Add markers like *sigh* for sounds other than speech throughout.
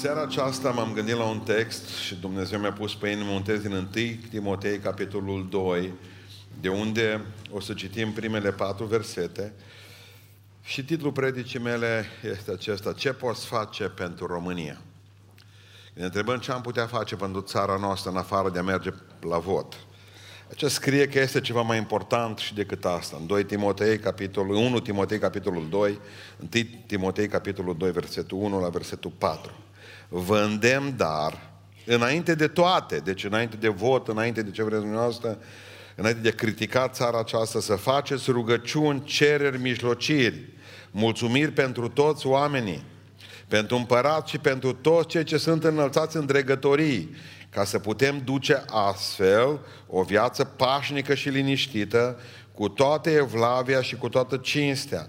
Seara aceasta m-am gândit la un text și Dumnezeu mi-a pus pe inimă un text din 1 Timotei, capitolul 2, de unde o să citim primele patru versete. Și titlul predicii mele este acesta, Ce poți face pentru România? Ne întrebăm ce am putea face pentru țara noastră în afară de a merge la vot. Aici scrie că este ceva mai important și decât asta. În 2 Timotei, capitolul 1 Timotei, capitolul 2, 1 Timotei, capitolul 2, versetul 1 la versetul 4 vă îndemn dar, înainte de toate, deci înainte de vot, înainte de ce vreți dumneavoastră, înainte de criticat țara aceasta, să faceți rugăciuni, cereri, mijlociri, mulțumiri pentru toți oamenii, pentru împărat și pentru toți cei ce sunt înălțați în dregătorii, ca să putem duce astfel o viață pașnică și liniștită, cu toată evlavia și cu toată cinstea.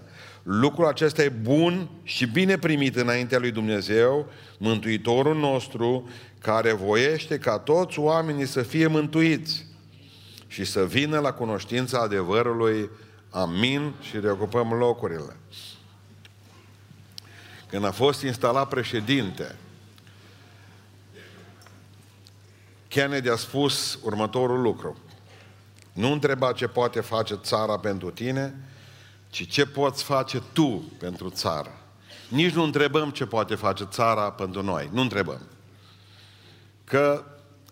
Lucrul acesta e bun și bine primit înaintea lui Dumnezeu Mântuitorul nostru, care voiește ca toți oamenii să fie mântuiți și să vină la cunoștința adevărului. Amin și reocupăm locurile. Când a fost instalat președinte, Kennedy a spus următorul lucru. Nu întreba ce poate face țara pentru tine, ci ce poți face tu pentru țară. Nici nu întrebăm ce poate face țara pentru noi. Nu întrebăm. Că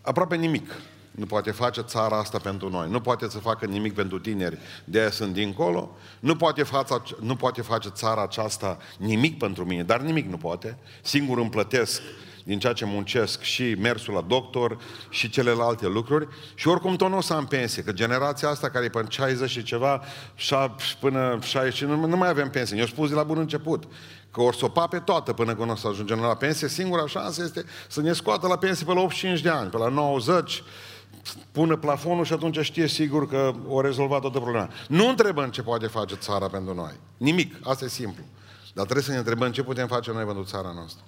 aproape nimic nu poate face țara asta pentru noi. Nu poate să facă nimic pentru tineri, de aia sunt dincolo. Nu poate, fața, nu poate face țara aceasta nimic pentru mine, dar nimic nu poate. Singur îmi plătesc din ceea ce muncesc și mersul la doctor și celelalte lucruri și oricum tot nu o să am pensie, că generația asta care e până 60 și ceva până 60, nu, nu mai avem pensie. Eu spus de la bun început că or să o pape toată până când o să ajungem la pensie. Singura șansă este să ne scoată la pensie pe la 85 de ani, pe la 90, pună plafonul și atunci știe sigur că o rezolvat toată problema. Nu întrebăm ce poate face țara pentru noi. Nimic. Asta e simplu. Dar trebuie să ne întrebăm ce putem face noi pentru țara noastră.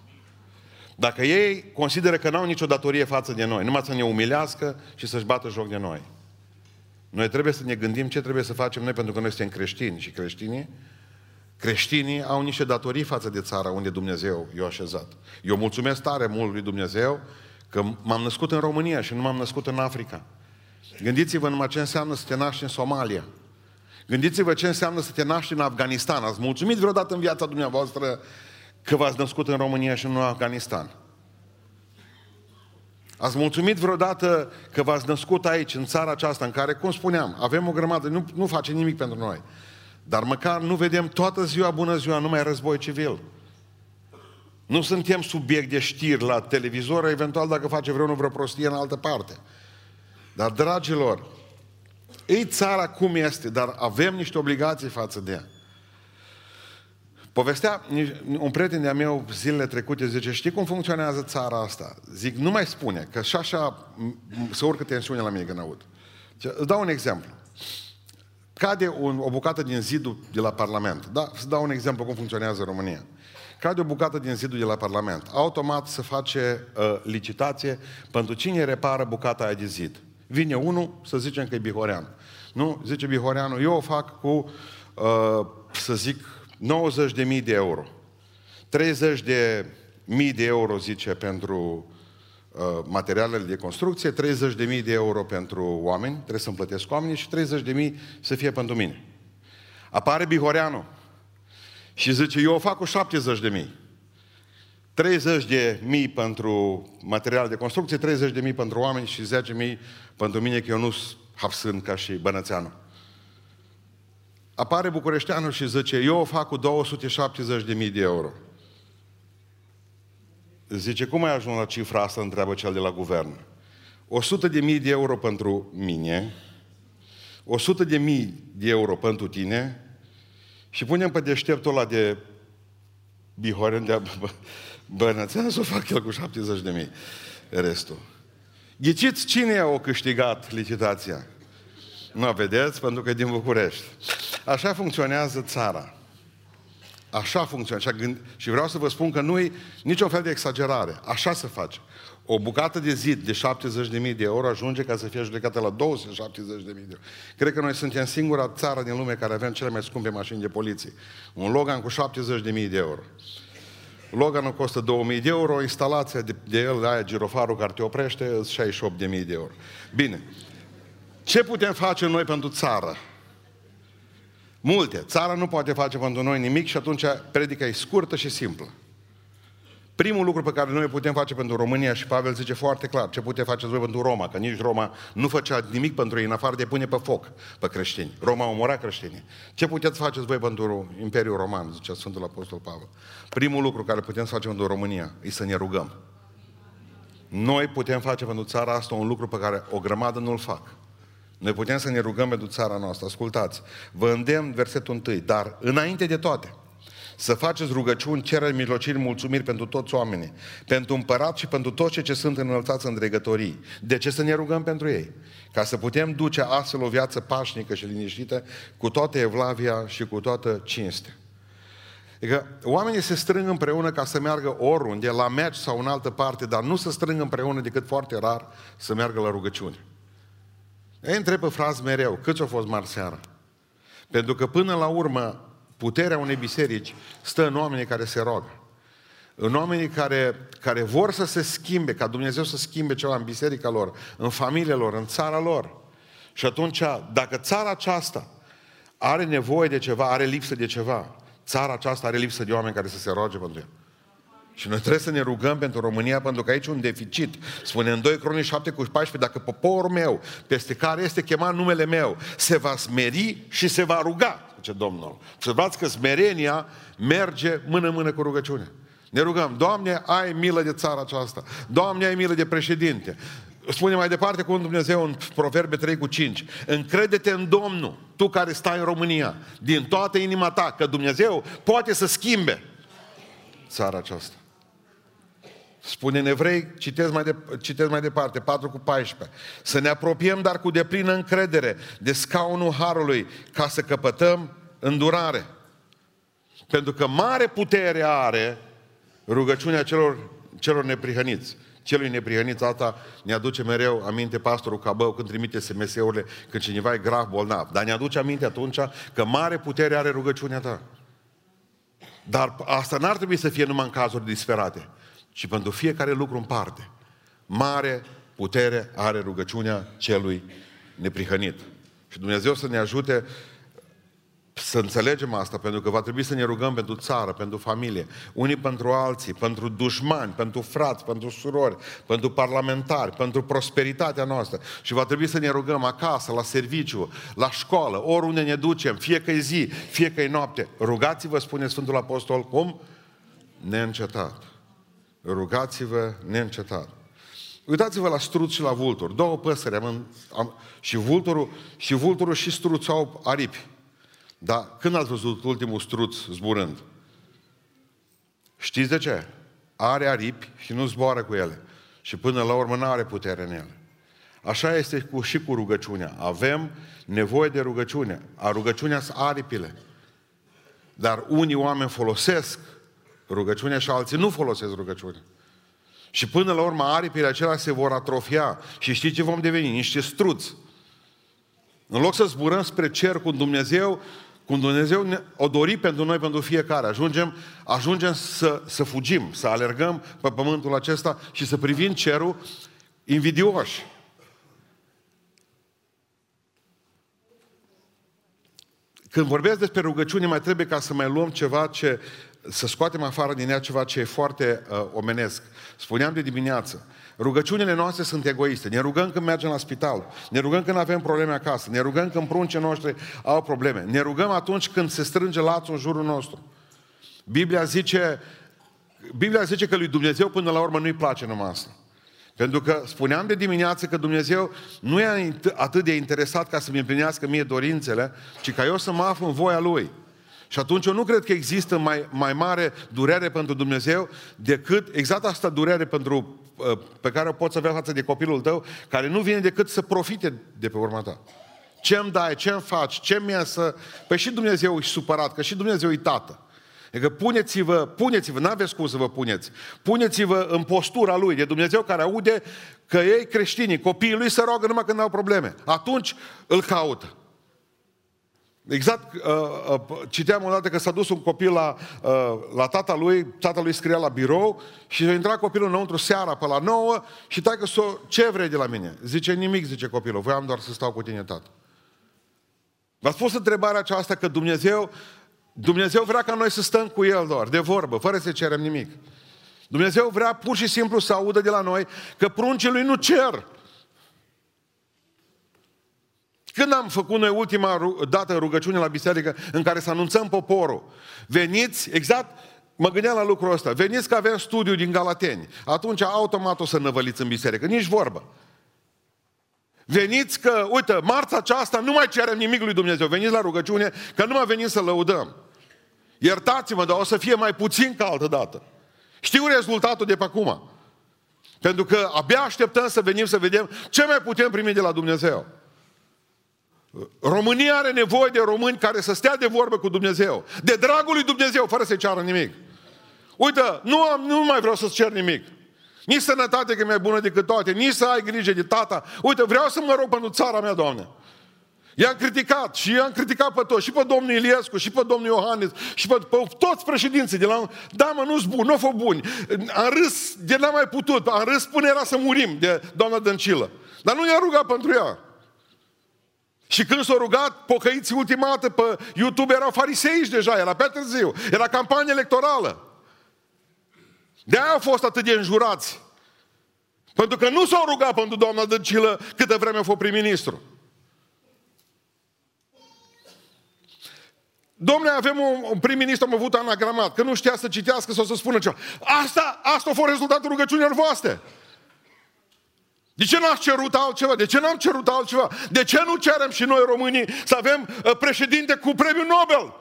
Dacă ei consideră că n-au nicio datorie față de noi, numai să ne umilească și să-și bată joc de noi. Noi trebuie să ne gândim ce trebuie să facem noi pentru că noi suntem creștini și creștinii Creștinii au niște datorii față de țara unde Dumnezeu i-a așezat. Eu mulțumesc tare mult lui Dumnezeu că m-am născut în România și nu m-am născut în Africa. Gândiți-vă numai ce înseamnă să te naști în Somalia. Gândiți-vă ce înseamnă să te naști în Afganistan. Ați mulțumit vreodată în viața dumneavoastră că v-ați născut în România și nu în Afganistan? Ați mulțumit vreodată că v-ați născut aici, în țara aceasta, în care, cum spuneam, avem o grămadă, nu, nu face nimic pentru noi. Dar măcar nu vedem toată ziua, bună ziua, numai război civil. Nu suntem subiect de știri la televizor, eventual dacă face vreunul vreo prostie în altă parte. Dar, dragilor, ei țara cum este, dar avem niște obligații față de ea. Povestea un prieten de-a meu zilele trecute, zice, știi cum funcționează țara asta? Zic, nu mai spune, că și așa se urcă tensiunea la mine când aud. Îți dau un exemplu cade un, o bucată din zidul de la Parlament. Da, să dau un exemplu cum funcționează România. Cade o bucată din zidul de la Parlament. Automat se face uh, licitație pentru cine repară bucata aia de zid. Vine unul, să zicem că e Bihorean. Nu? Zice Bihoreanu, eu o fac cu, uh, să zic, 90.000 de euro. 30 de mii de euro, zice, pentru Uh, materialele de construcție, 30.000 de euro pentru oameni, trebuie să-mi plătesc oamenii și 30.000 să fie pentru mine. Apare Bihoreanu și zice, eu o fac cu 70.000. 30 de mii pentru material de construcție, 30 de mii pentru oameni și 10 mii pentru mine, că eu nu sunt ca și Bănățeanu. Apare Bucureșteanul și zice, eu o fac cu 270 de mii de euro. Zice, cum ai ajuns la cifra asta, întreabă cel de la guvern. 100 de mii de euro pentru mine, 100 de mii de euro pentru tine și punem pe deșteptul ăla de Bihoren de *laughs* Bănățean să o fac el cu 70 de mii restul. Ghiciți cine a câștigat licitația? Nu vedeți, pentru că e din București. Așa funcționează țara. Așa funcționează. Așa gând... Și vreau să vă spun că nu e niciun fel de exagerare. Așa se face. O bucată de zid de 70.000 de euro ajunge ca să fie judecată la 270.000 de euro. Cred că noi suntem singura țară din lume care avem cele mai scumpe mașini de poliție. Un Logan cu 70.000 de euro. Loganul costă 2000 de euro, instalația de, de el, aia girofarul care te oprește, 68.000 de euro. Bine. Ce putem face noi pentru țară? Multe. Țara nu poate face pentru noi nimic și atunci predica e scurtă și simplă. Primul lucru pe care noi putem face pentru România și Pavel zice foarte clar, ce puteți face voi pentru Roma, că nici Roma nu făcea nimic pentru ei în afară de pune pe foc pe creștini. Roma omora creștinii. Ce puteți face voi pentru Imperiul Roman, zice Sfântul Apostol Pavel. Primul lucru care putem să facem pentru România e să ne rugăm. Noi putem face pentru țara asta un lucru pe care o grămadă nu-l fac. Noi putem să ne rugăm pentru țara noastră. Ascultați, vă îndemn versetul 1, dar înainte de toate, să faceți rugăciuni, cereri, mijlociri, mulțumiri pentru toți oamenii, pentru împărat și pentru toți cei ce sunt înălțați în dregătorii. De ce să ne rugăm pentru ei? Ca să putem duce astfel o viață pașnică și liniștită, cu toată evlavia și cu toată cinstea. Adică oamenii se strâng împreună ca să meargă oriunde, la meci sau în altă parte, dar nu se strâng împreună decât foarte rar să meargă la rugăciune. Ei întreb pe frați mereu, câți au fost marți seara? Pentru că până la urmă, puterea unei biserici stă în oamenii care se roagă. În oamenii care, care vor să se schimbe, ca Dumnezeu să schimbe ceva în biserica lor, în familiile lor, în țara lor. Și atunci, dacă țara aceasta are nevoie de ceva, are lipsă de ceva, țara aceasta are lipsă de oameni care să se roage pentru ea. Și noi trebuie să ne rugăm pentru România, pentru că aici un deficit. Spune în 2 Cronici 7 cu 14, dacă poporul meu, peste care este chemat numele meu, se va smeri și se va ruga, zice Domnul. Să vreați că smerenia merge mână-mână cu rugăciune. Ne rugăm, Doamne, ai milă de țara aceasta. Doamne, ai milă de președinte. Spune mai departe cu un Dumnezeu în Proverbe 3 cu 5. Încrede-te în Domnul, tu care stai în România, din toată inima ta, că Dumnezeu poate să schimbe țara aceasta. Spune în evrei, citesc mai, de, citesc mai departe, 4 cu 14. Să ne apropiem, dar cu deplină încredere, de scaunul Harului, ca să căpătăm îndurare. Pentru că mare putere are rugăciunea celor, celor neprihăniți. Celui neprihănit, asta ne aduce mereu aminte pastorul Cabău când trimite SMS-urile când cineva e grav bolnav. Dar ne aduce aminte atunci că mare putere are rugăciunea ta. Dar asta n-ar trebui să fie numai în cazuri disperate și pentru fiecare lucru în parte. Mare putere are rugăciunea celui neprihănit. Și Dumnezeu să ne ajute să înțelegem asta, pentru că va trebui să ne rugăm pentru țară, pentru familie, unii pentru alții, pentru dușmani, pentru frați, pentru surori, pentru parlamentari, pentru prosperitatea noastră. Și va trebui să ne rugăm acasă, la serviciu, la școală, oriunde ne ducem, fiecare zi, fiecare noapte. Rugați-vă, spune Sfântul Apostol, cum? Neîncetat rugați-vă neîncetat. Uitați-vă la struț și la vultur. Două păsări am, am, și vulturul și vulturul și struțul au aripi. Dar când ați văzut ultimul struț zburând? Știți de ce? Are aripi și nu zboară cu ele. Și până la urmă nu are putere în ele. Așa este cu, și cu rugăciunea. Avem nevoie de rugăciune. A rugăciunea sunt aripile. Dar unii oameni folosesc rugăciunea și alții nu folosesc rugăciunea. Și până la urmă aripile acelea se vor atrofia și știți ce vom deveni? Niște struți. În loc să zburăm spre cer cu Dumnezeu, cu Dumnezeu ne, o dori pentru noi, pentru fiecare. Ajungem, ajungem să, să fugim, să alergăm pe pământul acesta și să privim cerul invidioși. Când vorbesc despre rugăciune, mai trebuie ca să mai luăm ceva ce să scoatem afară din ea ceva ce e foarte uh, omenesc. Spuneam de dimineață, rugăciunile noastre sunt egoiste. Ne rugăm când mergem la spital, ne rugăm când avem probleme acasă, ne rugăm când pruncii noștri au probleme, ne rugăm atunci când se strânge lațul în jurul nostru. Biblia zice, Biblia zice că lui Dumnezeu până la urmă nu-i place numai asta. Pentru că spuneam de dimineață că Dumnezeu nu e atât de interesat ca să-mi împlinească mie dorințele, ci ca eu să mă aflu în voia Lui. Și atunci eu nu cred că există mai, mai mare durere pentru Dumnezeu decât exact asta durere pentru, uh, pe care o poți avea față de copilul tău, care nu vine decât să profite de pe urma ta. Ce îmi dai, ce îmi faci, ce mi să... Păi și Dumnezeu e supărat, că și Dumnezeu e tată. Adică puneți-vă, puneți-vă, n-aveți cum să vă puneți. Puneți-vă în postura lui, de Dumnezeu care aude că ei creștinii, copiii lui se roagă numai când au probleme. Atunci îl caută. Exact, uh, uh, citeam o dată că s-a dus un copil la, uh, la tata lui, tata lui scria la birou și a intrat copilul înăuntru seara pe la 9 și tai că s-o, ce vrei de la mine? Zice, nimic, zice copilul, voiam doar să stau cu tine, tată. V-ați pus întrebarea aceasta că Dumnezeu, Dumnezeu vrea ca noi să stăm cu El doar, de vorbă, fără să cerem nimic. Dumnezeu vrea pur și simplu să audă de la noi că pruncii lui nu cer. Când am făcut noi ultima dată rugăciune la biserică în care să anunțăm poporul? Veniți, exact, mă gândeam la lucrul ăsta, veniți că avem studiu din Galateni. Atunci automat o să năvăliți în biserică, nici vorbă. Veniți că, uite, marța aceasta nu mai cerem nimic lui Dumnezeu. Veniți la rugăciune că nu mai venim să lăudăm. Iertați-mă, dar o să fie mai puțin ca altă dată. Știu rezultatul de pe acum. Pentru că abia așteptăm să venim să vedem ce mai putem primi de la Dumnezeu. România are nevoie de români care să stea de vorbă cu Dumnezeu. De dragul lui Dumnezeu, fără să-i ceară nimic. Uite, nu, am, nu mai vreau să-ți cer nimic. Nici sănătate că e mai bună decât toate, nici să ai grijă de tata. Uite, vreau să mă rog pentru țara mea, Doamne. I-am criticat și i-am criticat pe toți, și pe domnul Iliescu, și pe domnul Iohannis, și pe, pe toți președinții de la... Da, mă, nu-s bun, nu fost buni. Am râs de n-am mai putut, am râs până era să murim de doamna Dăncilă. Dar nu i-a rugat pentru ea. Și când s-au rugat pocăiții ultima dată pe YouTube erau fariseici deja, era pe târziu, era campanie electorală. De-aia au fost atât de înjurați. Pentru că nu s-au rugat pentru doamna Dăncilă câtă vreme a fost prim-ministru. Domnule, avem un, un prim-ministru, am avut anagramat, că nu știa să citească sau să spună ceva. Asta, asta a fost rezultatul rugăciunilor voastre. De ce n-ați cerut altceva? De ce n-am cerut altceva? De ce nu cerem și noi românii să avem uh, președinte cu premiul Nobel?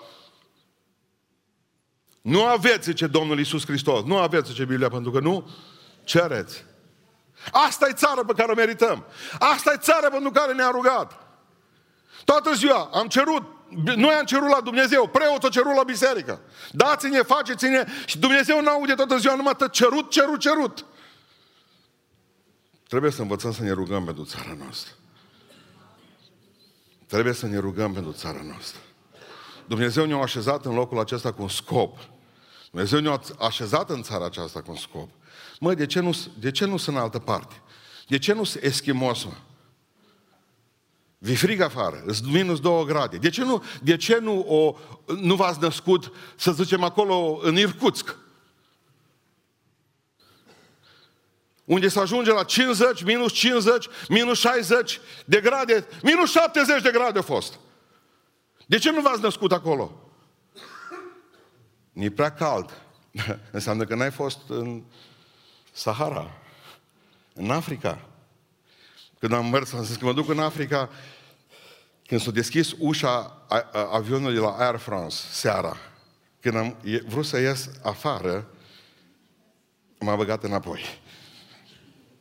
Nu aveți, zice Domnul Iisus Hristos, nu aveți, zice Biblia, pentru că nu cereți. Asta e țara pe care o merităm. Asta e țara pentru care ne-a rugat. Toată ziua am cerut, noi am cerut la Dumnezeu, preotul a cerut la biserică. Dați-ne, faceți-ne și Dumnezeu nu aude toată ziua numai cerut, cerut, cerut. Trebuie să învățăm să ne rugăm pentru țara noastră. Trebuie să ne rugăm pentru țara noastră. Dumnezeu ne-a așezat în locul acesta cu un scop. Dumnezeu ne-a așezat în țara aceasta cu un scop. Măi, de ce nu, de ce nu sunt în altă parte? De ce nu sunt eschimos, mă? Vi frig afară, îți minus două grade. De ce nu, de ce nu, o, nu v-ați născut, să zicem, acolo în Irkutsk? Unde se ajunge la 50, minus 50, minus 60 de grade, minus 70 de grade a fost. De ce nu v-ați născut acolo? E prea cald. *laughs* Înseamnă că n-ai fost în Sahara, în Africa. Când am mers, am zis că mă duc în Africa, când s-a deschis ușa avionului de la Air France, seara, când am vrut să ies afară, m-a băgat înapoi.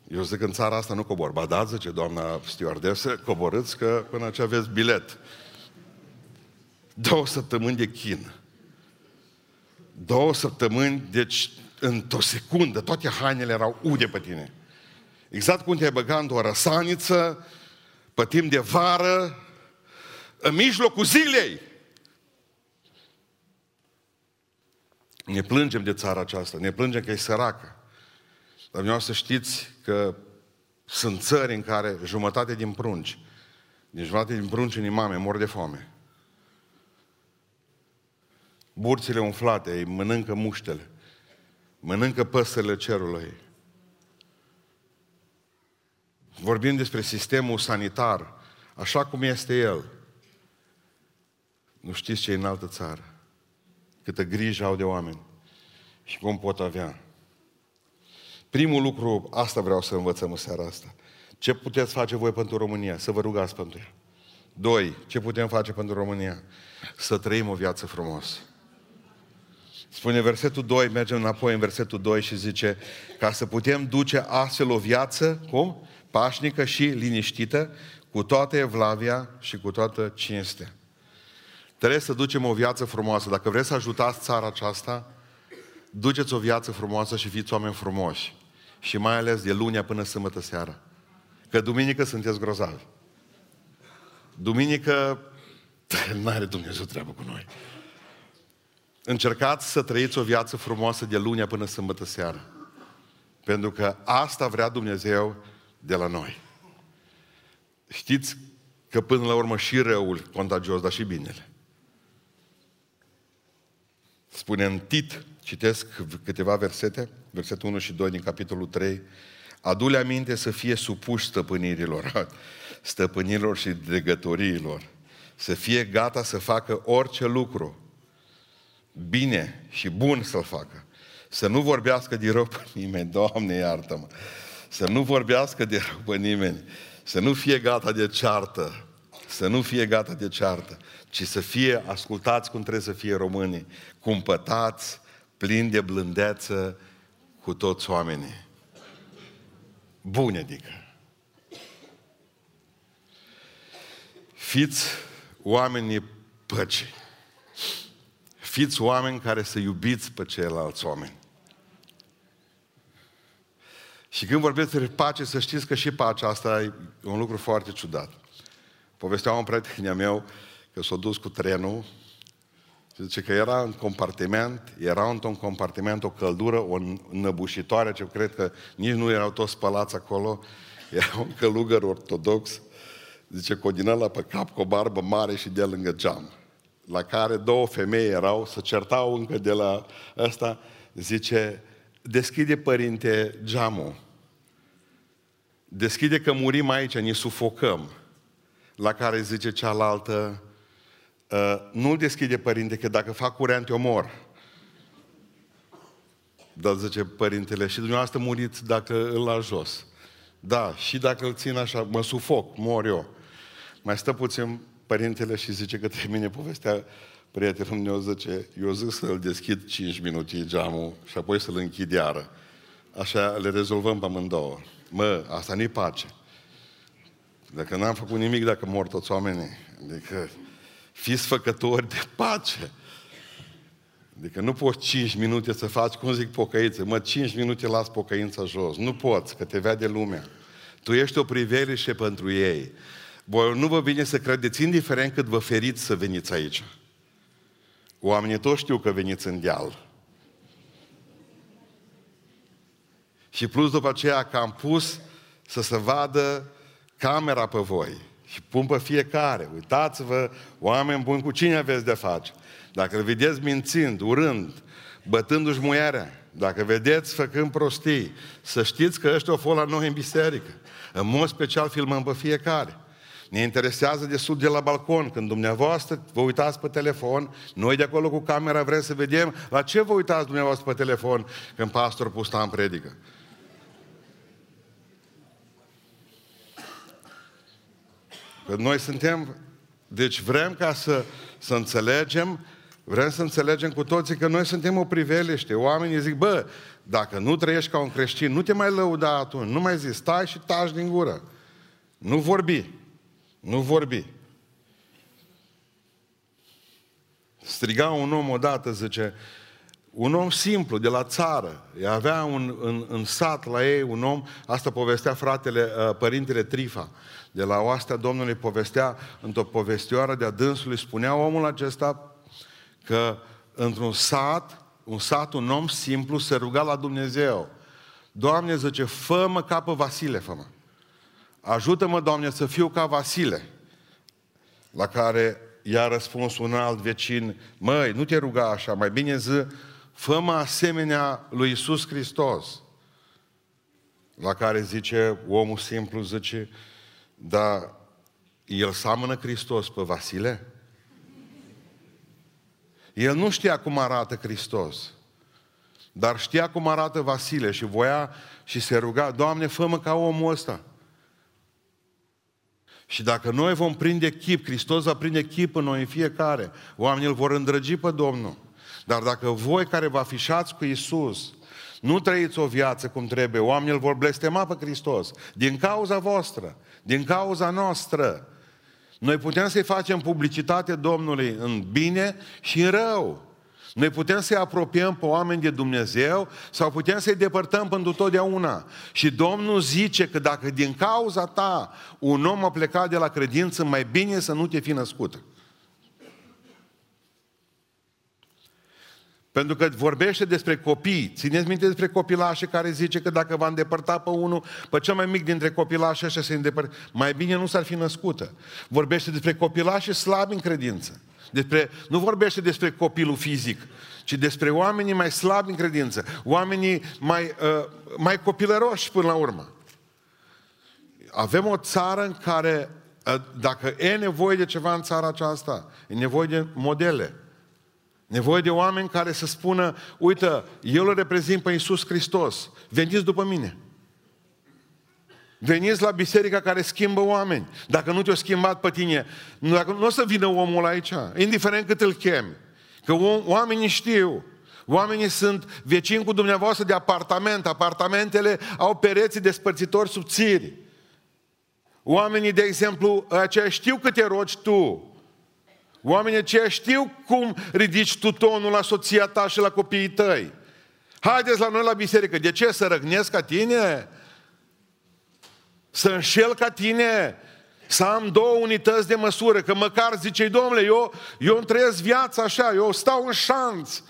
Eu zic că în țara asta nu cobor. Ba da, zice doamna stewardesă, coborâți că până ce aveți bilet. Două săptămâni de chin. Două săptămâni, deci într-o secundă, toate hainele erau ude pe tine. Exact cum te-ai băgat într-o răsaniță, pe timp de vară, în mijlocul zilei. Ne plângem de țara aceasta, ne plângem că e săracă. Dar vreau să știți că sunt țări în care jumătate din prunci, din jumătate din prunci în imame mor de foame. Burțile umflate, ei mănâncă muștele, mănâncă păsările cerului. Vorbim despre sistemul sanitar, așa cum este el. Nu știți ce e în altă țară. Câtă grijă au de oameni și cum pot avea. Primul lucru, asta vreau să învățăm în seara asta. Ce puteți face voi pentru România? Să vă rugați pentru ea. Doi, ce putem face pentru România? Să trăim o viață frumoasă. Spune versetul 2, mergem înapoi în versetul 2 și zice ca să putem duce astfel o viață, cum? Pașnică și liniștită, cu toată evlavia și cu toată cinstea. Trebuie să ducem o viață frumoasă. Dacă vreți să ajutați țara aceasta, duceți o viață frumoasă și fiți oameni frumoși. Și mai ales de lunea până sâmbătă seara. Că duminică sunteți grozavi. Duminică *laughs* nu are Dumnezeu treabă cu noi. Încercați să trăiți o viață frumoasă de lunea până sâmbătă seara. Pentru că asta vrea Dumnezeu de la noi. Știți că până la urmă și răul contagios, dar și binele. Spune în Tit, citesc câteva versete, versetul 1 și 2 din capitolul 3, Adu-le aminte să fie supuși stăpânirilor, *laughs* stăpânirilor și dregătoriilor, să fie gata să facă orice lucru, bine și bun să-l facă, să nu vorbească de rău pe nimeni, Doamne iartă-mă, să nu vorbească de rău pe nimeni, să nu fie gata de ceartă, să nu fie gata de ceartă, ci să fie, ascultați cum trebuie să fie românii, cumpătați, plini de blândeță cu toți oamenii. Bune, adică. Fiți oamenii păcii. Fiți oameni care să iubiți pe ceilalți oameni. Și când vorbesc despre pace, să știți că și pacea asta e un lucru foarte ciudat. Povestea un prieten meu că s-a dus cu trenul și zice că era în compartiment, era într-un compartiment o căldură, o năbușitoare, ce cred că nici nu erau toți spălați acolo, era un călugăr ortodox, zice, cu o pe cap, cu o barbă mare și de lângă geam, la care două femei erau, să certau încă de la ăsta, zice, deschide, părinte, geamul, deschide că murim aici, ne sufocăm. La care zice cealaltă, ă, nu-l deschide, părinte, că dacă fac curent, te omor. Dar zice părintele, și dumneavoastră muriți dacă îl las jos. Da, și dacă îl țin așa, mă sufoc, mor eu. Mai stă puțin părintele și zice că termine povestea prietenul meu, zice, eu zic să-l deschid 5 minute geamul și apoi să-l închid iară. Așa le rezolvăm pe amândouă. Mă, asta nu-i pace. Dacă n-am făcut nimic, dacă mor toți oamenii. Adică fiți făcători de pace. Adică nu poți 5 minute să faci, cum zic, pocăință. Mă, 5 minute las pocăința jos. Nu poți, că te vede lumea. Tu ești o priveliște pentru ei. Voi nu vă vine să credeți, indiferent cât vă feriți să veniți aici. Oamenii toți știu că veniți în deal. Și plus după aceea că am pus să se vadă camera pe voi. Și pun pe fiecare. Uitați-vă, oameni buni, cu cine aveți de face. Dacă îl vedeți mințind, urând, bătându-și muierea, dacă vedeți făcând prostii, să știți că ăștia o fost la noi în biserică. În mod special filmăm pe fiecare. Ne interesează de sud de la balcon. Când dumneavoastră vă uitați pe telefon, noi de acolo cu camera vrem să vedem la ce vă uitați dumneavoastră pe telefon când pastor pusta în predică. Că noi suntem, deci vrem ca să, să înțelegem, vrem să înțelegem cu toții că noi suntem o priveliște. Oamenii zic, bă, dacă nu trăiești ca un creștin, nu te mai lăuda atunci, nu mai zici, stai și taci din gură. Nu vorbi. Nu vorbi. Striga un om odată, zice, un om simplu, de la țară. Avea un, în, în sat la ei un om, asta povestea fratele, uh, părintele Trifa, de la oastea Domnului povestea, într-o povestioară de-a dânsului, spunea omul acesta că într-un sat, un sat, un om simplu se ruga la Dumnezeu. Doamne, zice, fă-mă ca pe Vasile, fă-mă. Ajută-mă, Doamne, să fiu ca Vasile. La care i-a răspuns un alt vecin, măi, nu te ruga așa, mai bine zi, fă-mă asemenea lui Isus Hristos. La care zice, omul simplu zice, dar el seamănă Hristos pe Vasile? El nu știa cum arată Hristos, dar știa cum arată Vasile și voia și se ruga, Doamne, fă ca omul ăsta. Și dacă noi vom prinde chip, Hristos va prinde chip în noi în fiecare, oamenii îl vor îndrăgi pe Domnul. Dar dacă voi care vă afișați cu Isus, nu trăiți o viață cum trebuie, oamenii îl vor blestema pe Hristos. Din cauza voastră, din cauza noastră. Noi putem să-i facem publicitate Domnului în bine și în rău. Noi putem să-i apropiem pe oameni de Dumnezeu sau putem să-i depărtăm pentru totdeauna. Și Domnul zice că dacă din cauza ta un om a plecat de la credință, mai bine să nu te fi născut. Pentru că vorbește despre copii. Țineți minte despre copilașii care zice că dacă va îndepărta pe unul, pe cel mai mic dintre copilașii ăștia se îndepărtă, mai bine nu s-ar fi născută. Vorbește despre copilașii slabi în credință. Despre, nu vorbește despre copilul fizic, ci despre oamenii mai slabi în credință, oamenii mai, uh, mai copilăroși până la urmă. Avem o țară în care, uh, dacă e nevoie de ceva în țara aceasta, e nevoie de modele. Nevoie de oameni care să spună, uite, eu îl reprezint pe Iisus Hristos, veniți după mine. Veniți la biserica care schimbă oameni. Dacă nu te-a schimbat pe tine, dacă nu o să vină omul aici, indiferent cât îl chemi. Că oamenii știu. Oamenii sunt vecini cu dumneavoastră de apartament. Apartamentele au pereții despărțitori subțiri. Oamenii, de exemplu, aceia știu câte rogi tu. Oamenii aceia știu cum ridici tu tonul la soția ta și la copiii tăi. Haideți la noi la biserică. De ce? Să răgnesc ca tine? Să înșel ca tine? Să am două unități de măsură, că măcar zice domnule, eu, eu îmi trăiesc viața așa, eu stau în șanț.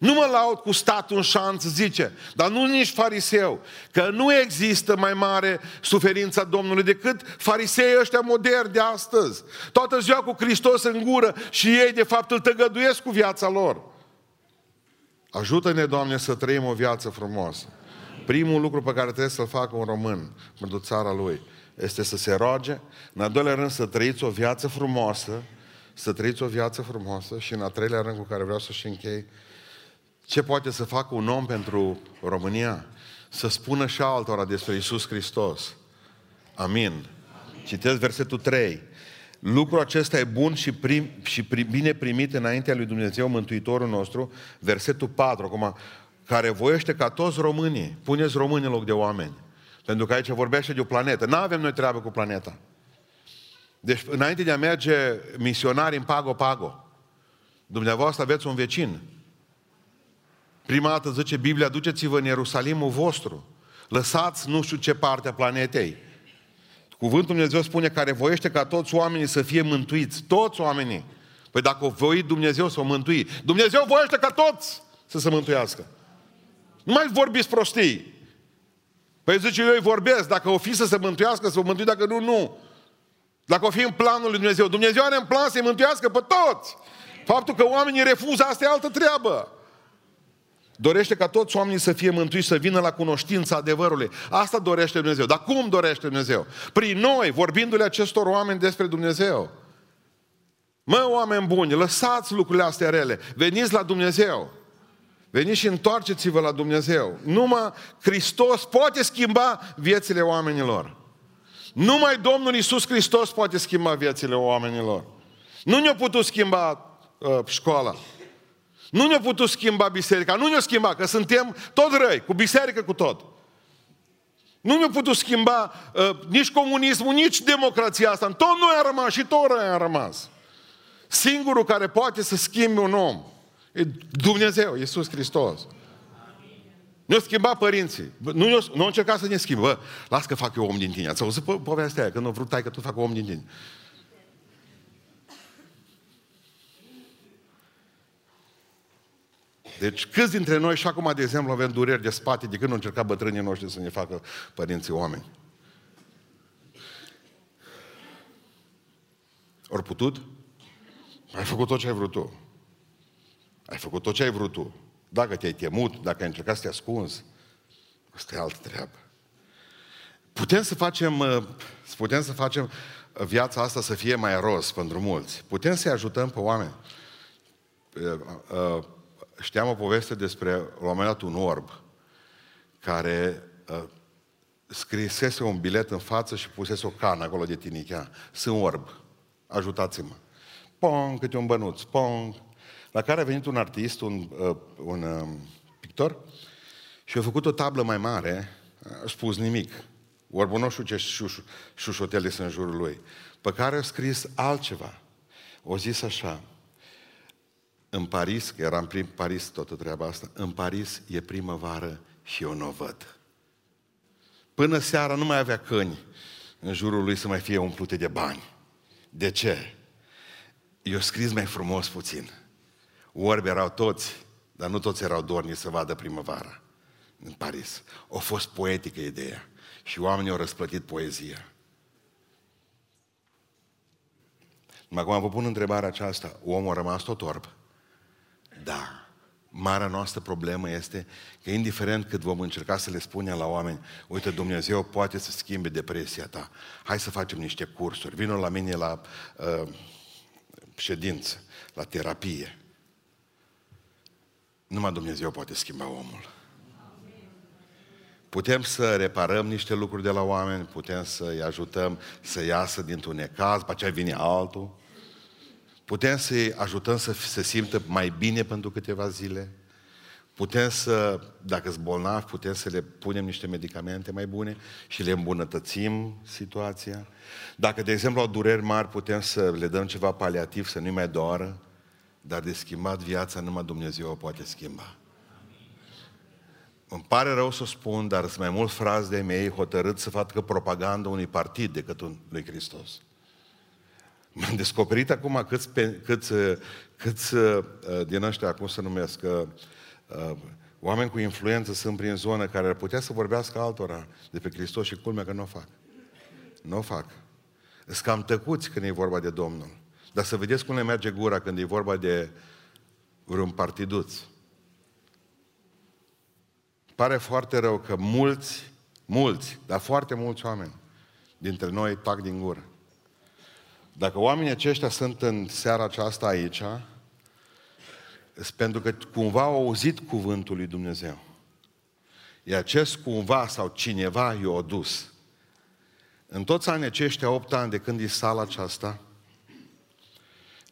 Nu mă laud cu statul în șanț, zice, dar nu nici fariseu, că nu există mai mare suferința Domnului decât farisei ăștia moderni de astăzi. Toată ziua cu Hristos în gură și ei de fapt îl tăgăduiesc cu viața lor. Ajută-ne, Doamne, să trăim o viață frumoasă. Primul lucru pe care trebuie să-l facă un român pentru țara lui este să se roage, în al doilea rând să trăiți o viață frumoasă, să trăiți o viață frumoasă și în al treilea rând cu care vreau să și închei, ce poate să facă un om pentru România? Să spună și altora despre Isus Hristos. Amin. Citesc versetul 3. Lucrul acesta e bun și, prim, și prim, bine primit înaintea lui Dumnezeu, Mântuitorul nostru. Versetul 4, acum, care voiește ca toți românii, puneți români în loc de oameni. Pentru că aici vorbește de o planetă. Nu avem noi treabă cu planeta. Deci, înainte de a merge misionari în Pago-Pago, dumneavoastră aveți un vecin. Prima dată zice Biblia, duceți-vă în Ierusalimul vostru. Lăsați nu știu ce parte a planetei. Cuvântul Dumnezeu spune care voiește ca toți oamenii să fie mântuiți. Toți oamenii. Păi dacă o voi Dumnezeu să o mântui, Dumnezeu voiește ca toți să se mântuiască. Nu mai vorbiți prostii. Păi zice, eu îi vorbesc, dacă o fi să se mântuiască, să o mântui, dacă nu, nu. Dacă o fi în planul lui Dumnezeu. Dumnezeu are în plan să-i mântuiască pe toți. Faptul că oamenii refuză, asta e altă treabă. Dorește ca toți oamenii să fie mântuiți, să vină la cunoștința adevărului. Asta dorește Dumnezeu. Dar cum dorește Dumnezeu? Prin noi, vorbindu-le acestor oameni despre Dumnezeu. Mă, oameni buni, lăsați lucrurile astea rele. Veniți la Dumnezeu. Veniți și întoarceți-vă la Dumnezeu. Numai Hristos poate schimba viețile oamenilor. Numai Domnul Isus Hristos poate schimba viețile oamenilor. Nu ne-a putut schimba uh, școala. Nu ne-a putut schimba biserica. Nu ne-a schimbat, că suntem tot răi, cu biserică, cu tot. Nu ne-a putut schimba uh, nici comunismul, nici democrația asta. Tot noi am rămas și tot răi am rămas. Singurul care poate să schimbe un om E Dumnezeu, Iisus Hristos. Nu au schimbat părinții. Nu, nu, nu au încercat să ne schimbe. Bă, las că fac eu om din tine. Ați auzit po- povestea aia, când nu vrut tai că tu fac om din tine. Deci câți dintre noi și acum, de exemplu, avem dureri de spate de când nu încercat bătrânii noștri să ne facă părinții oameni? Ori putut? Ai făcut tot ce ai vrut tu. Ai făcut tot ce ai vrut tu. Dacă te-ai temut, dacă ai încercat să te ascunzi, asta e altă treabă. Putem să facem, uh, putem să facem viața asta să fie mai roz pentru mulți. Putem să-i ajutăm pe oameni. Uh, uh, știam o poveste despre, la un moment dat, un orb care scrisese un bilet în față și pusese o cană acolo de tinichea. Sunt orb. Ajutați-mă. Pong, câte un bănuț. Pong, la care a venit un artist, un, uh, un uh, pictor, și a făcut o tablă mai mare, a spus nimic. Orbul nu știu ce șuș, șușotele sunt în jurul lui. Pe care a scris altceva. O zis așa, în Paris, că eram prin Paris toată treaba asta, în Paris e primăvară și eu nu o văd. Până seara nu mai avea căni în jurul lui să mai fie umplute de bani. De ce? Eu scris mai frumos puțin. Orbi erau toți, Dar nu toți erau dorni să vadă primăvara în Paris. A fost poetică ideea. Și oamenii au răsplătit poezia. Acum vă pun întrebarea aceasta. Omul a rămas tot orb? Da. Marea noastră problemă este că indiferent cât vom încerca să le spunem la oameni, uite, Dumnezeu poate să schimbe depresia ta, hai să facem niște cursuri, vină la mine la uh, ședință, la terapie. Numai Dumnezeu poate schimba omul. Putem să reparăm niște lucruri de la oameni, putem să-i ajutăm să iasă dintr-un necaz, pe aceea vine altul. Putem să-i ajutăm să se simtă mai bine pentru câteva zile. Putem să, dacă sunt bolnavi, putem să le punem niște medicamente mai bune și le îmbunătățim situația. Dacă, de exemplu, au dureri mari, putem să le dăm ceva paliativ, să nu mai doară, dar de schimbat viața numai Dumnezeu o poate schimba. Îmi pare rău să spun, dar sunt mai mulți frazi de mei hotărât să facă propaganda unui partid decât un lui Hristos. M-am descoperit acum câți, câți, câți uh, din ăștia, cum să numesc, uh, uh, oameni cu influență sunt prin zonă care ar putea să vorbească altora de pe Hristos și culmea că nu o fac. Nu o fac. Sunt cam tăcuți când e vorba de Domnul. Dar să vedeți cum le merge gura când e vorba de vreun partiduț. Pare foarte rău că mulți, mulți, dar foarte mulți oameni dintre noi tac din gură. Dacă oamenii aceștia sunt în seara aceasta aici, este pentru că cumva au auzit cuvântul lui Dumnezeu. E acest cumva sau cineva i-a dus. În toți anii aceștia, 8 ani de când e sala aceasta,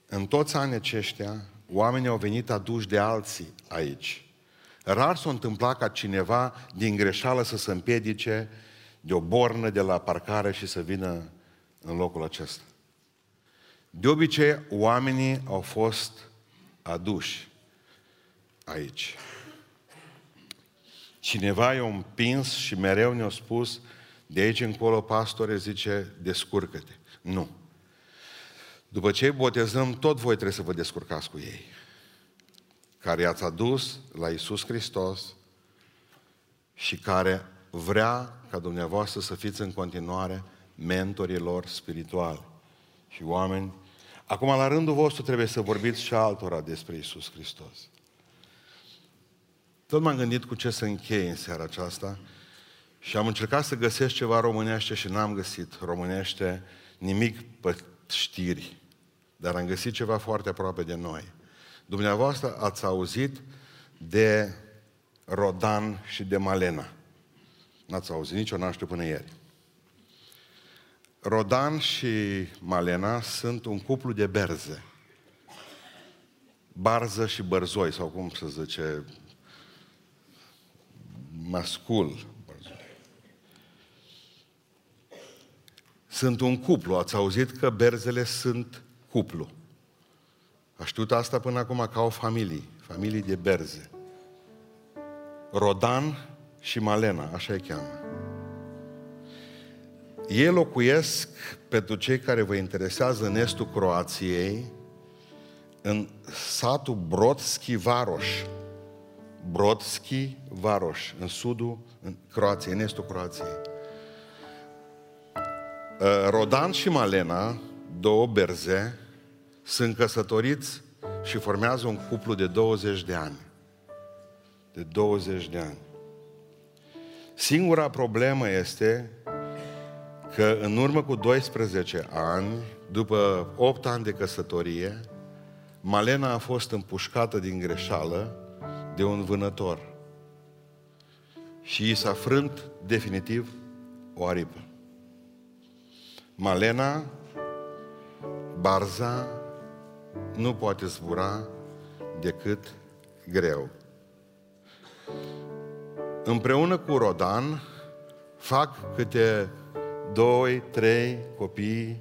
în toți anii aceștia, oamenii au venit aduși de alții aici. Rar s-a întâmplat ca cineva din greșeală să se împiedice de o bornă de la parcare și să vină în locul acesta. De obicei, oamenii au fost aduși aici. Cineva i-a împins și mereu ne-a spus, de aici încolo, pastore, zice, descurcă-te. Nu. După ce îi botezăm, tot voi trebuie să vă descurcați cu ei care i-ați adus la Isus Hristos și care vrea ca dumneavoastră să fiți în continuare mentorii lor spirituali și oameni. Acum, la rândul vostru, trebuie să vorbiți și altora despre Isus Hristos. Tot m-am gândit cu ce să închei în seara aceasta și am încercat să găsesc ceva românește și n-am găsit românește nimic pe știri, dar am găsit ceva foarte aproape de noi. Dumneavoastră ați auzit de Rodan și de Malena. N-ați auzit nici n-am știu până ieri. Rodan și Malena sunt un cuplu de berze. Barză și bărzoi, sau cum să zice, mascul. Sunt un cuplu. Ați auzit că berzele sunt cuplu. A știut asta până acum ca o familie, familie de berze. Rodan și Malena, așa îi cheamă. Ei locuiesc, pentru cei care vă interesează, în estul Croației, în satul Brodski Varoș. Brodski Varoș, în sudul în Croației, în estul Croației. Rodan și Malena, două berze, sunt căsătoriți și formează un cuplu de 20 de ani. De 20 de ani. Singura problemă este că în urmă cu 12 ani, după 8 ani de căsătorie, Malena a fost împușcată din greșeală de un vânător. Și i s-a frânt definitiv o aripă. Malena, Barza, nu poate zbura decât greu. Împreună cu Rodan fac câte doi, trei copii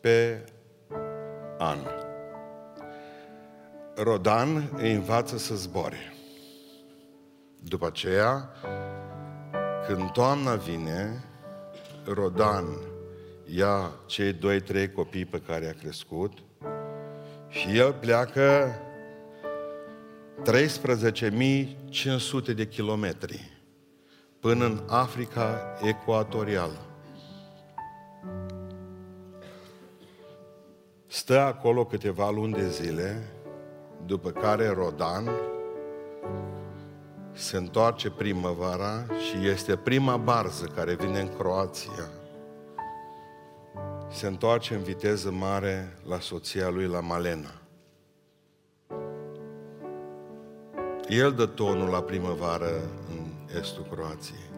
pe an. Rodan îi învață să zboare. După aceea, când toamna vine, Rodan ia cei doi, trei copii pe care a crescut și el pleacă 13.500 de kilometri până în Africa ecuatorială. Stă acolo câteva luni de zile, după care Rodan se întoarce primăvara și este prima barză care vine în Croația. Se întoarce în viteză mare la soția lui, la Malena. El dă tonul la primăvară în estul Croației.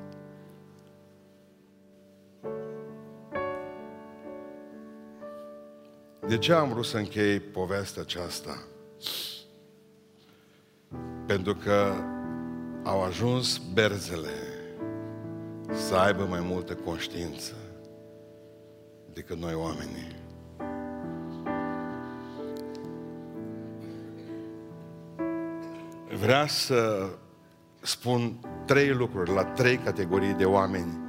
De ce am vrut să închei povestea aceasta? Pentru că au ajuns berzele să aibă mai multă conștiință decât noi oamenii. Vrea să spun trei lucruri la trei categorii de oameni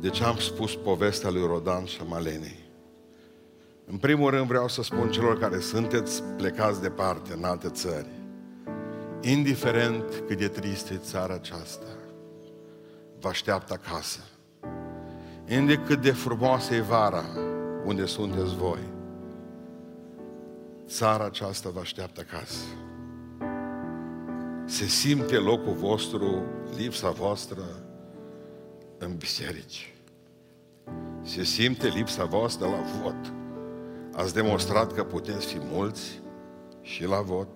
de ce am spus povestea lui Rodan și a Malenei. În primul rând vreau să spun celor care sunteți plecați departe în alte țări, indiferent cât de tristă e țara aceasta, vă așteaptă acasă. Indiferent cât de frumoasă e vara unde sunteți voi, țara aceasta vă așteaptă acasă. Se simte locul vostru, lipsa voastră în biserici. Se simte lipsa voastră la vot. Ați demonstrat că puteți fi mulți și la vot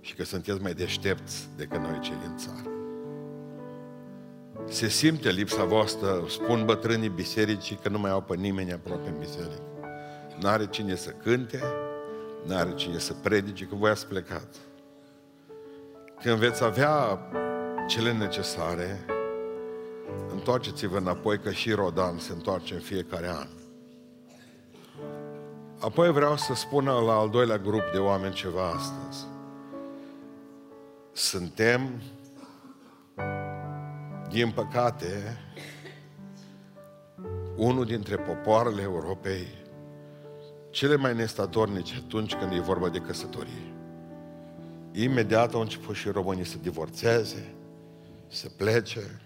și că sunteți mai deștepți decât noi cei din țară. Se simte lipsa voastră, spun bătrânii bisericii că nu mai au pe nimeni aproape în biserică. N-are cine să cânte, n-are cine să predice, că voi ați plecat. Când veți avea cele necesare, întoarceți-vă înapoi că și Rodan se întoarce în fiecare an. Apoi vreau să spun la al doilea grup de oameni ceva astăzi. Suntem, din păcate, unul dintre popoarele Europei cele mai nestatornice atunci când e vorba de căsătorie. Imediat au început și românii să divorțeze, să plece.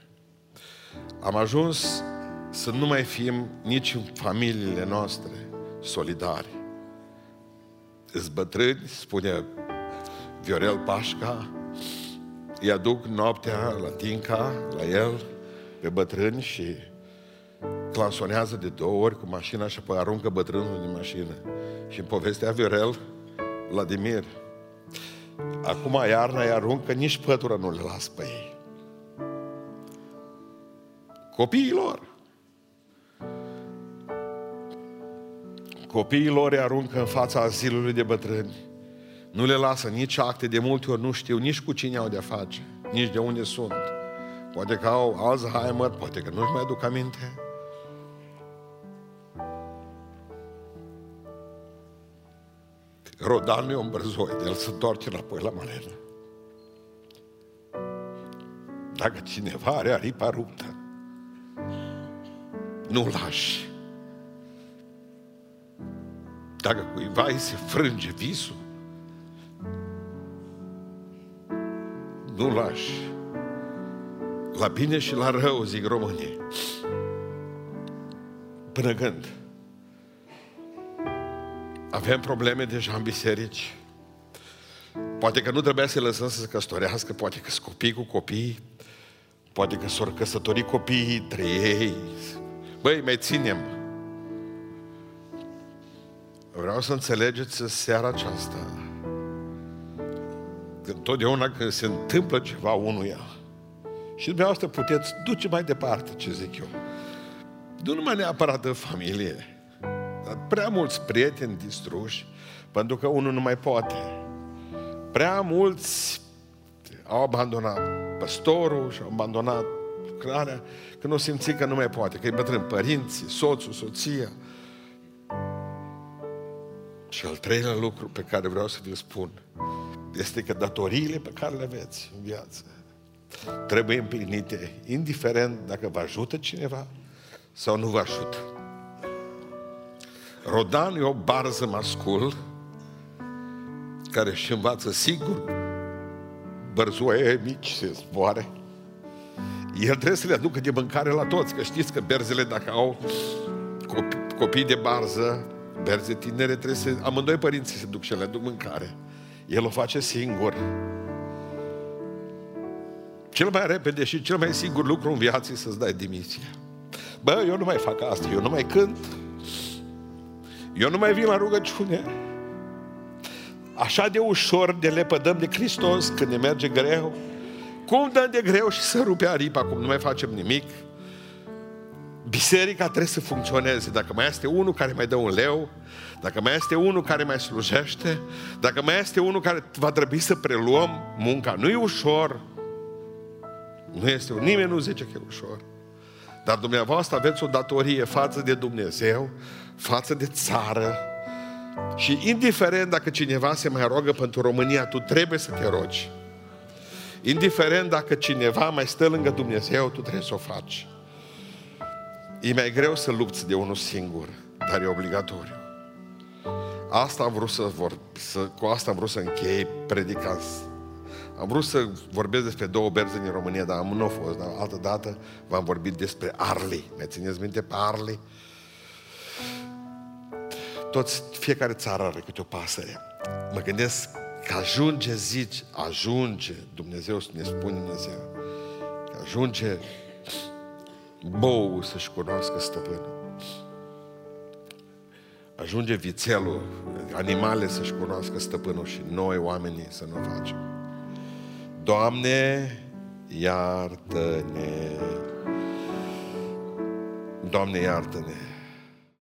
Am ajuns să nu mai fim nici în familiile noastre solidari. Îți bătrâni, spune Viorel Pașca, îi aduc noaptea la Tinca, la el, pe bătrâni și clansonează de două ori cu mașina și apoi aruncă bătrânul din mașină. Și în povestea Viorel, Vladimir, acum iarna îi aruncă, nici pătura nu le las pe ei. Copiilor. Copiii lor aruncă în fața azilului de bătrâni. Nu le lasă nici acte, de multe ori nu știu nici cu cine au de face, nici de unde sunt. Poate că au Alzheimer, poate că nu-și mai aduc aminte. Rodan nu e un bărzoi, el se întoarce înapoi la Malena. Dacă cineva are aripa ruptă, nu lași. Dacă cuiva îi se frânge visul, nu lași. La bine și la rău, zic românii. Până când? Avem probleme deja în biserici. Poate că nu trebuia să lăsăm să se căsătorească, poate că sunt copii cu copii, poate că s-au căsătorit copiii între ei. Băi, mai ținem. Vreau să înțelegeți seara aceasta că întotdeauna când se întâmplă ceva unuia și dumneavoastră puteți duce mai departe, ce zic eu. Nu numai neapărat în familie, dar prea mulți prieteni distruși, pentru că unul nu mai poate. Prea mulți au abandonat păstorul și au abandonat lucrarea, că nu simți că nu mai poate, că e bătrân părinții, soțul, soția, și al treilea lucru pe care vreau să vi-l spun este că datoriile pe care le aveți în viață trebuie împlinite, indiferent dacă vă ajută cineva sau nu vă ajută. Rodan e o barză mascul care își învață sigur bărzoaie mici se zboare. El trebuie să le aducă de mâncare la toți, că știți că berzele dacă au copii, copii de barză, berze tinere, trebuie să, amândoi părinții se duc și le aduc mâncare. El o face singur. Cel mai repede și cel mai sigur lucru în viață e să-ți dai demisia. Bă, eu nu mai fac asta, eu nu mai cânt, eu nu mai vin la rugăciune. Așa de ușor de lepădăm de Hristos când ne merge greu. Cum dăm de greu și să rupe aripa, cum nu mai facem nimic. Biserica trebuie să funcționeze. Dacă mai este unul care mai dă un leu, dacă mai este unul care mai slujește, dacă mai este unul care va trebui să preluăm munca, nu e ușor. Nu este, nimeni nu zice că e ușor. Dar dumneavoastră aveți o datorie față de Dumnezeu, față de țară. Și indiferent dacă cineva se mai rogă pentru România, tu trebuie să te rogi. Indiferent dacă cineva mai stă lângă Dumnezeu, tu trebuie să o faci. E mai greu să lupți de unul singur, dar e obligatoriu. Asta am vrut să vor, să, cu asta am vrut să închei predica. Am vrut să vorbesc despre două berze din România, dar nu a fost. Dar altă dată v-am vorbit despre Arli. Mai țineți minte pe Arli? Toți, fiecare țară are câte o pasăre. Mă gândesc că ajunge, zici, ajunge, Dumnezeu să ne spune Dumnezeu, că ajunge bou să-și cunoască stăpânul. Ajunge vițelul, animale să-și cunoască stăpânul și noi, oamenii, să nu facem. Doamne, iartă-ne! Doamne, iartă-ne!